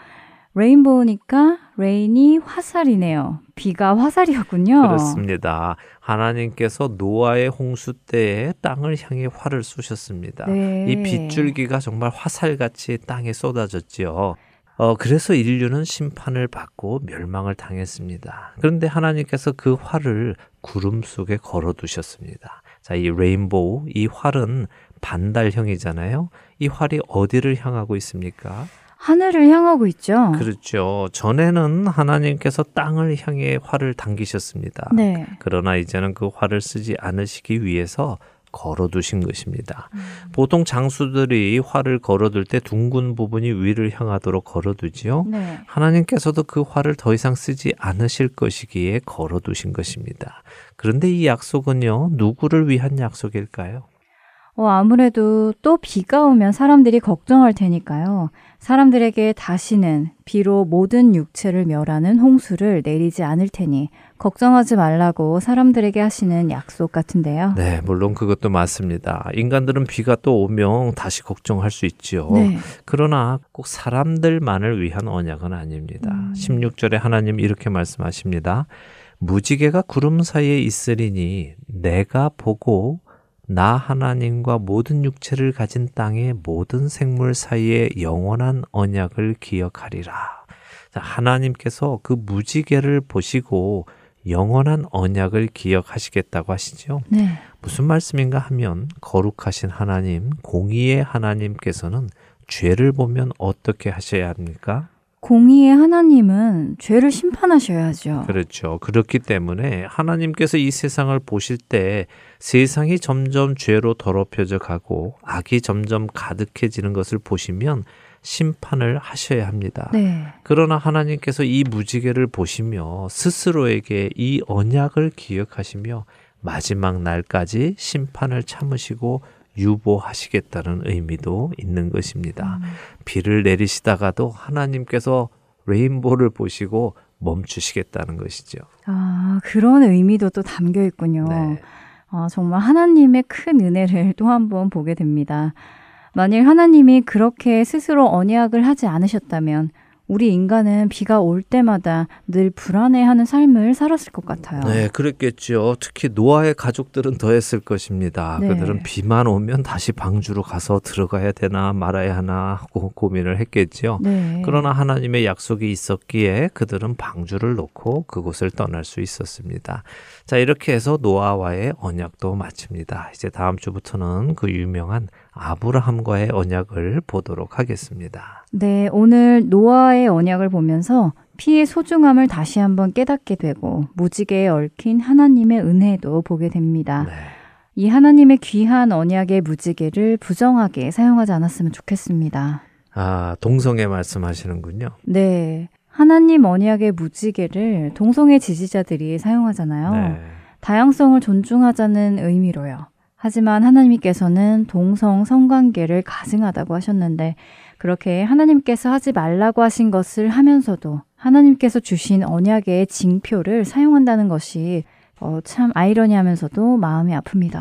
rainbow니까 rain이 화살이네요. 비가 화살이었군요. 그렇습니다. 하나님께서 노아의 홍수 때에 땅을 향해 활을 쏘셨습니다. 네. 이 빗줄기가 정말 화살같이 땅에 쏟아졌지요. 어, 그래서 인류는 심판을 받고 멸망을 당했습니다. 그런데 하나님께서 그 활을 구름 속에 걸어 두셨습니다. 자, 이 레인보우, 이 활은 반달형이잖아요. 이 활이 어디를 향하고 있습니까? 하늘을 향하고 있죠. 그렇죠. 전에는 하나님께서 땅을 향해 활을 당기셨습니다. 네. 그러나 이제는 그 활을 쓰지 않으시기 위해서 걸어두신 것입니다. 보통 장수들이 활을 걸어둘 때 둥근 부분이 위를 향하도록 걸어두지요. 네. 하나님께서도 그 활을 더 이상 쓰지 않으실 것이기에 걸어두신 것입니다. 그런데 이 약속은요, 누구를 위한 약속일까요? 어, 아무래도 또 비가 오면 사람들이 걱정할 테니까요. 사람들에게 다시는 비로 모든 육체를 멸하는 홍수를 내리지 않을 테니 걱정하지 말라고 사람들에게 하시는 약속 같은데요. 네, 물론 그것도 맞습니다. 인간들은 비가 또 오면 다시 걱정할 수 있지요. 네. 그러나 꼭 사람들만을 위한 언약은 아닙니다. 음. 16절에 하나님 이렇게 말씀하십니다. 무지개가 구름 사이에 있으리니 내가 보고 나 하나님과 모든 육체를 가진 땅의 모든 생물 사이에 영원한 언약을 기억하리라. 자, 하나님께서 그 무지개를 보시고 영원한 언약을 기억하시겠다고 하시죠. 네. 무슨 말씀인가 하면 거룩하신 하나님, 공의의 하나님께서는 죄를 보면 어떻게 하셔야 합니까? 공의의 하나님은 죄를 심판하셔야죠. 그렇죠. 그렇기 때문에 하나님께서 이 세상을 보실 때 세상이 점점 죄로 더럽혀져 가고 악이 점점 가득해지는 것을 보시면 심판을 하셔야 합니다. 네. 그러나 하나님께서 이 무지개를 보시며 스스로에게 이 언약을 기억하시며 마지막 날까지 심판을 참으시고 유보하시겠다는 의미도 있는 것입니다. 음. 비를 내리시다가도 하나님께서 레인보를 보시고 멈추시겠다는 것이죠. 아, 그런 의미도 또 담겨 있군요. 네. 아, 정말 하나님의 큰 은혜를 또 한 번 보게 됩니다. 만일 하나님이 그렇게 스스로 언약을 하지 않으셨다면 우리 인간은 비가 올 때마다 늘 불안해하는 삶을 살았을 것 같아요. 네, 그랬겠죠. 특히 노아의 가족들은 더 했을 것입니다. 네. 그들은 비만 오면 다시 방주로 가서 들어가야 되나 말아야 하나 하고 고민을 했겠죠. 네. 그러나 하나님의 약속이 있었기에 그들은 방주를 놓고 그곳을 떠날 수 있었습니다. 자, 이렇게 해서 노아와의 언약도 마칩니다. 이제 다음 주부터는 그 유명한 아브라함과의 언약을 보도록 하겠습니다. 네, 오늘 노아의 언약을 보면서 피의 소중함을 다시 한번 깨닫게 되고 무지개에 얽힌 하나님의 은혜도 보게 됩니다. 네. 이 하나님의 귀한 언약의 무지개를 부정하게 사용하지 않았으면 좋겠습니다. 아, 동성애 말씀하시는군요. 네. 하나님 언약의 무지개를 동성애 지지자들이 사용하잖아요. 네. 다양성을 존중하자는 의미로요. 하지만 하나님께서는 동성 성관계를 가증하다고 하셨는데 그렇게 하나님께서 하지 말라고 하신 것을 하면서도 하나님께서 주신 언약의 징표를 사용한다는 것이 어, 참 아이러니하면서도 마음이 아픕니다.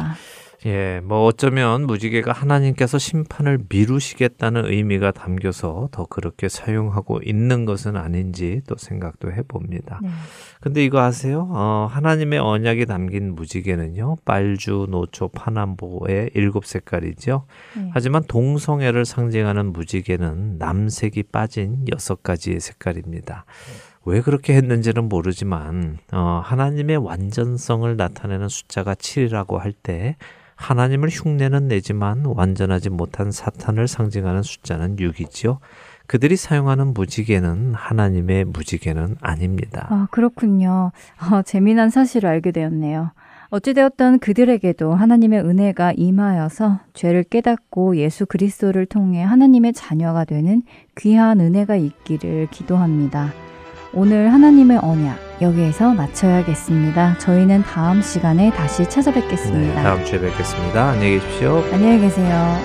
예, 뭐 어쩌면 무지개가 하나님께서 심판을 미루시겠다는 의미가 담겨서 더 그렇게 사용하고 있는 것은 아닌지 또 생각도 해봅니다. 네. 근데 이거 아세요? 어, 하나님의 언약이 담긴 무지개는요, 빨주, 노초, 파남보의 일곱 색깔이죠. 네. 하지만 동성애를 상징하는 무지개는 남색이 빠진 여섯 가지의 색깔입니다. 왜 그렇게 했는지는 모르지만 어, 하나님의 완전성을 나타내는 숫자가 7이라고 할때 하나님을 흉내는 내지만 완전하지 못한 사탄을 상징하는 숫자는 6이지요. 그들이 사용하는 무지개는 하나님의 무지개는 아닙니다. 아, 그렇군요. 어, 재미난 사실을 알게 되었네요. 어찌되었던 그들에게도 하나님의 은혜가 임하여서 죄를 깨닫고 예수 그리스도를 통해 하나님의 자녀가 되는 귀한 은혜가 있기를 기도합니다. 오늘 하나님의 언약 여기에서 마쳐야겠습니다. 저희는 다음 시간에 다시 네, 찾아뵙겠습니다. 다음 주에 뵙겠습니다. 안녕히 계십시오. 안녕히 계세요.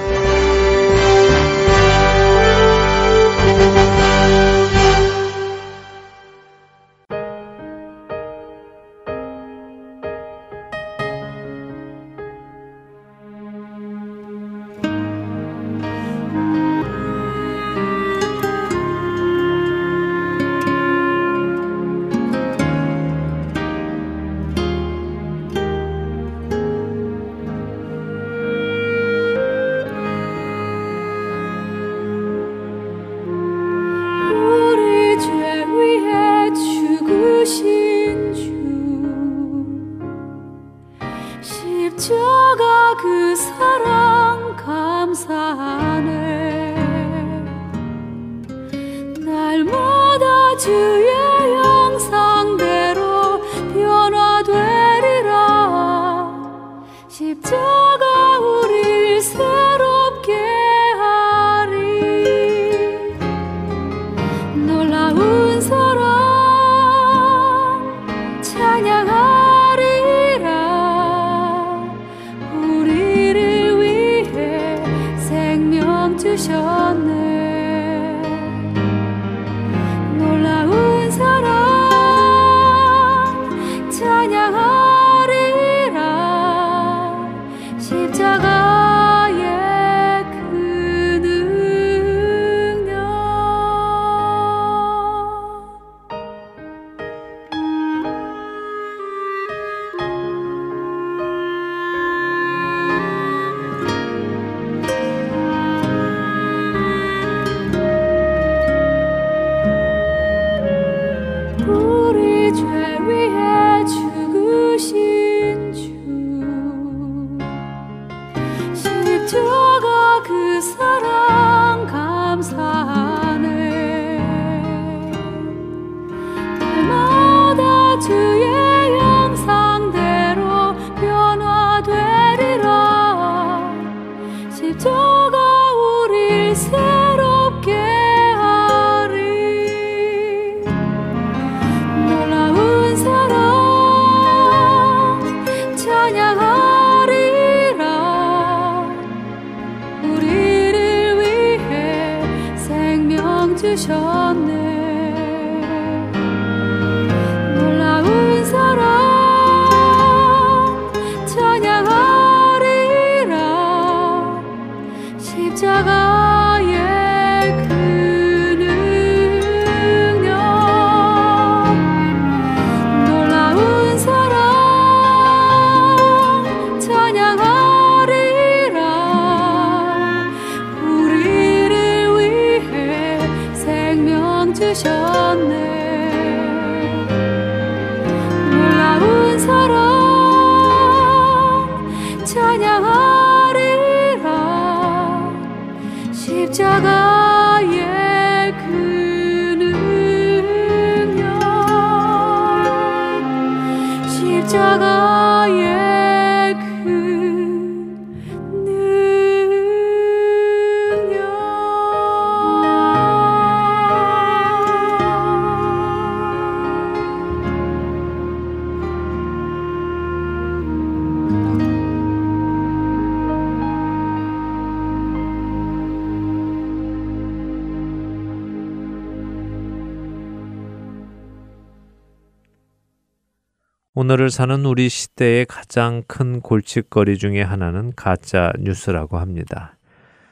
오늘을 사는 우리 시대의 가장 큰 골칫거리 중에 하나는 가짜 뉴스라고 합니다.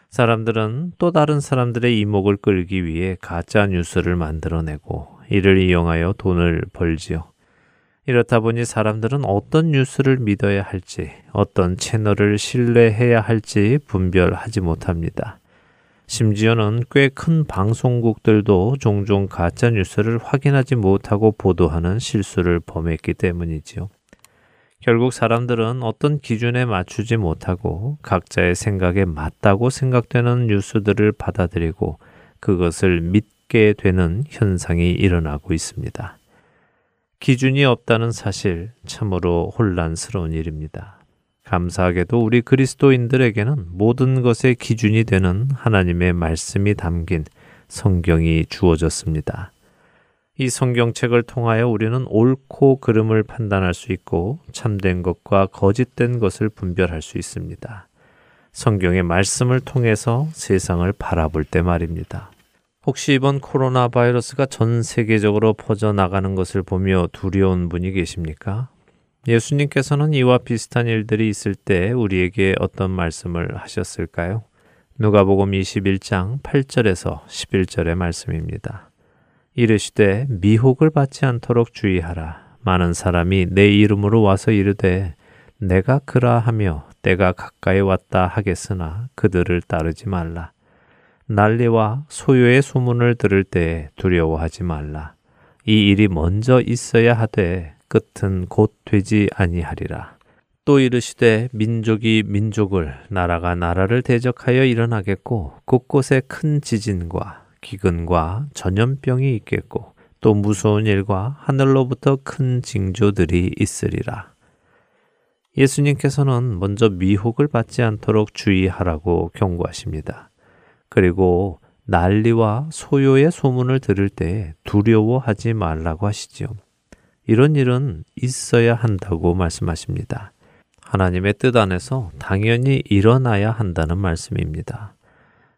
사람들은 또 다른 사람들의 이목을 끌기 위해 가짜 뉴스를 만들어내고 이를 이용하여 돈을 벌지요. 이렇다 보니 사람들은 어떤 뉴스를 믿어야 할지, 어떤 채널을 신뢰해야 할지 분별하지 못합니다. 심지어는 꽤 큰 방송국들도 종종 가짜 뉴스를 확인하지 못하고 보도하는 실수를 범했기 때문이지요. 결국 사람들은 어떤 기준에 맞추지 못하고 각자의 생각에 맞다고 생각되는 뉴스들을 받아들이고 그것을 믿게 되는 현상이 일어나고 있습니다. 기준이 없다는 사실 참으로 혼란스러운 일입니다. 감사하게도 우리 그리스도인들에게는 모든 것의 기준이 되는 하나님의 말씀이 담긴 성경이 주어졌습니다. 이 성경책을 통하여 우리는 옳고 그름을 판단할 수 있고 참된 것과 거짓된 것을 분별할 수 있습니다. 성경의 말씀을 통해서 세상을 바라볼 때 말입니다. 혹시 이번 코로나 바이러스가 전 세계적으로 퍼져나가는 것을 보며 두려운 분이 계십니까? 예수님께서는 이와 비슷한 일들이 있을 때 우리에게 어떤 말씀을 하셨을까요? 누가복음 21장 8절에서 11절의 말씀입니다. 이르시되 미혹을 받지 않도록 주의하라. 많은 사람이 내 이름으로 와서 이르되 내가 그라 하며 때가 가까이 왔다 하겠으나 그들을 따르지 말라. 난리와 소요의 소문을 들을 때에 두려워하지 말라. 이 일이 먼저 있어야 하되 끝은 곧 되지 아니하리라. 또 이르시되 민족이 민족을 나라가 나라를 대적하여 일어나겠고 곳곳에 큰 지진과 기근과 전염병이 있겠고 또 무서운 일과 하늘로부터 큰 징조들이 있으리라. 예수님께서는 먼저 미혹을 받지 않도록 주의하라고 경고하십니다. 그리고 난리와 소요의 소문을 들을 때 두려워하지 말라고 하시지요. 이런 일은 있어야 한다고 말씀하십니다. 하나님의 뜻 안에서 당연히 일어나야 한다는 말씀입니다.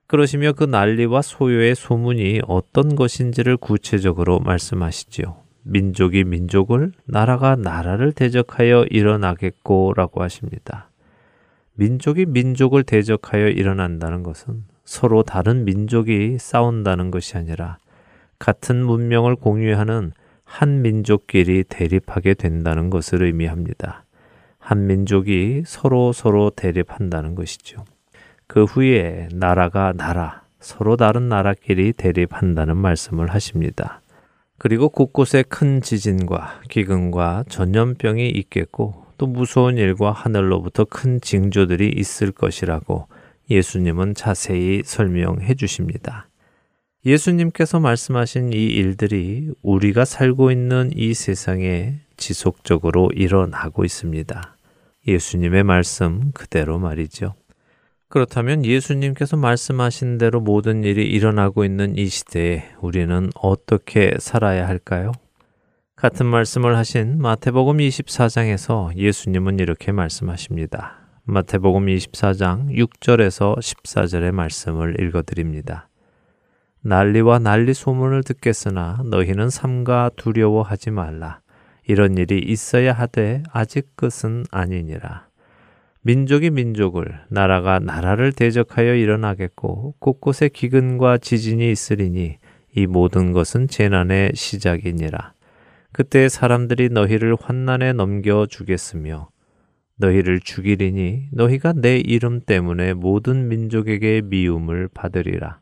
그러시며 그 난리와 소요의 소문이 어떤 것인지를 구체적으로 말씀하시지요. 민족이 민족을, 나라가 나라를 대적하여 일어나겠고 라고 하십니다. 민족이 민족을 대적하여 일어난다는 것은 서로 다른 민족이 싸운다는 것이 아니라 같은 문명을 공유하는 한 민족끼리 대립하게 된다는 것을 의미합니다. 한 민족이 서로 서로 대립한다는 것이죠. 그 후에 나라가 나라, 서로 다른 나라끼리 대립한다는 말씀을 하십니다. 그리고 곳곳에 큰 지진과 기근과 전염병이 있겠고 또 무서운 일과 하늘로부터 큰 징조들이 있을 것이라고 예수님은 자세히 설명해 주십니다. 예수님께서 말씀하신 이 일들이 우리가 살고 있는 이 세상에 지속적으로 일어나고 있습니다. 예수님의 말씀 그대로 말이죠. 그렇다면 예수님께서 말씀하신 대로 모든 일이 일어나고 있는 이 시대에 우리는 어떻게 살아야 할까요? 같은 말씀을 하신 마태복음 24장에서 예수님은 이렇게 말씀하십니다. 마태복음 24장 6절에서 14절의 말씀을 읽어드립니다. 난리와 난리 소문을 듣겠으나 너희는 삼가 두려워하지 말라. 이런 일이 있어야 하되 아직 끝은 아니니라. 민족이 민족을, 나라가 나라를 대적하여 일어나겠고 곳곳에 기근과 지진이 있으리니 이 모든 것은 재난의 시작이니라. 그때 사람들이 너희를 환난에 넘겨 주겠으며 너희를 죽이리니 너희가 내 이름 때문에 모든 민족에게 미움을 받으리라.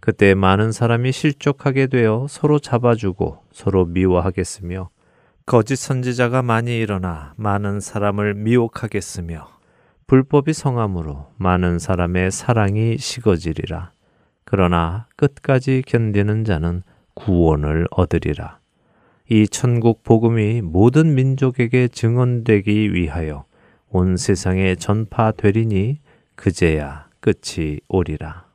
그때 많은 사람이 실족하게 되어 서로 잡아주고 서로 미워하겠으며 거짓 선지자가 많이 일어나 많은 사람을 미혹하겠으며 불법이 성함으로 많은 사람의 사랑이 식어지리라. 그러나 끝까지 견디는 자는 구원을 얻으리라. 이 천국 복음이 모든 민족에게 증언되기 위하여 온 세상에 전파되리니 그제야 끝이 오리라.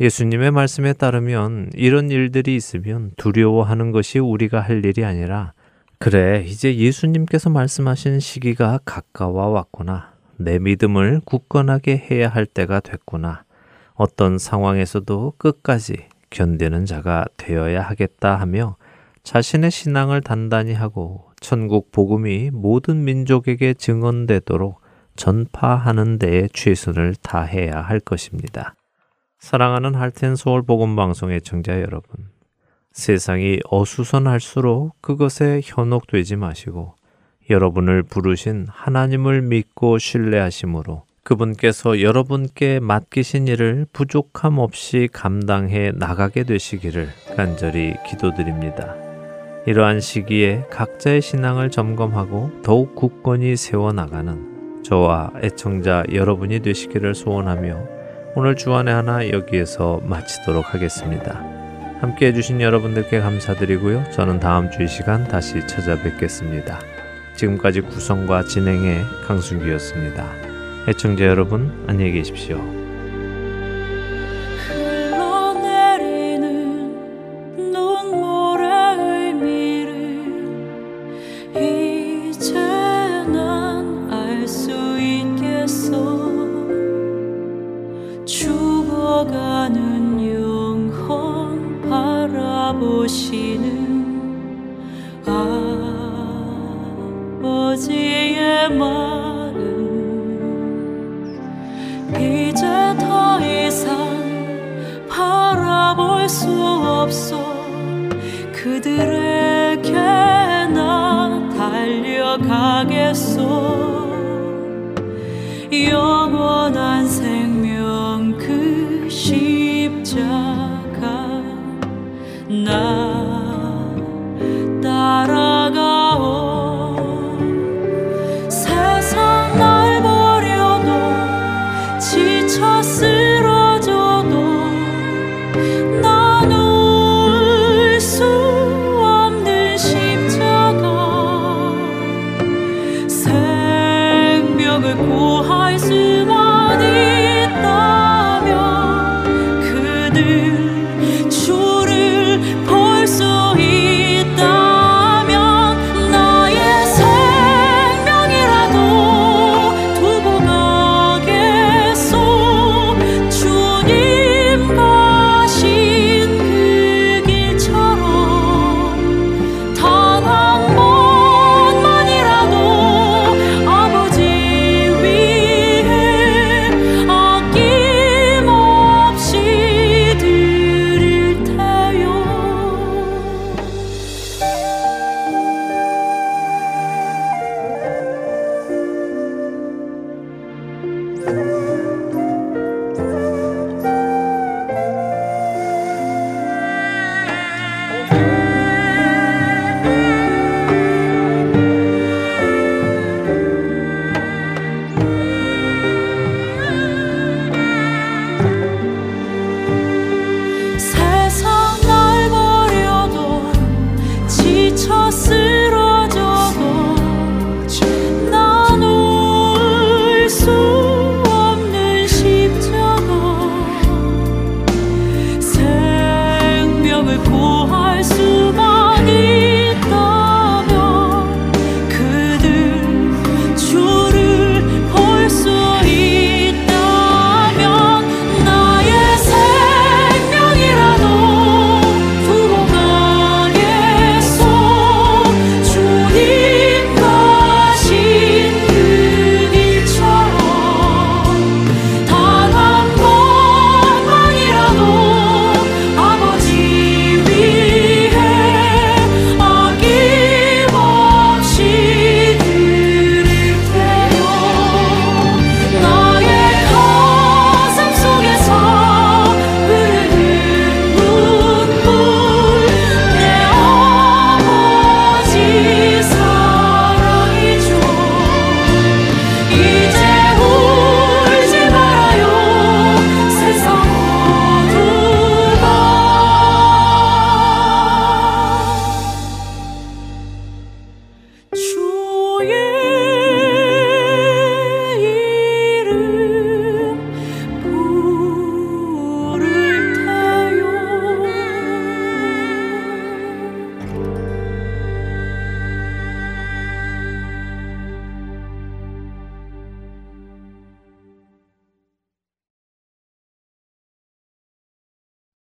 예수님의 말씀에 따르면 이런 일들이 있으면 두려워하는 것이 우리가 할 일이 아니라 그래, 이제 예수님께서 말씀하신 시기가 가까워 왔구나. 내 믿음을 굳건하게 해야 할 때가 됐구나. 어떤 상황에서도 끝까지 견디는 자가 되어야 하겠다 하며 자신의 신앙을 단단히 하고 천국 복음이 모든 민족에게 증언되도록 전파하는 데에 최선을 다해야 할 것입니다. 사랑하는 할텐 서울 복음 방송의 청자 여러분. 세상이 어수선할수록 그것에 현혹되지 마시고 여러분을 부르신 하나님을 믿고 신뢰하심으로 그분께서 여러분께 맡기신 일을 부족함 없이 감당해 나가게 되시기를 간절히 기도드립니다. 이러한 시기에 각자의 신앙을 점검하고 더욱 굳건히 세워나가는 저와 애청자 여러분이 되시기를 소원하며 오늘 주안의 하나 여기에서 마치도록 하겠습니다. 함께 해주신 여러분들께 감사드리고요. 저는 다음 주 이 시간 다시 찾아뵙겠습니다. 지금까지 구성과 진행의 강순기였습니다. 애청자 여러분, 안녕히 계십시오. 나 따라가오 세상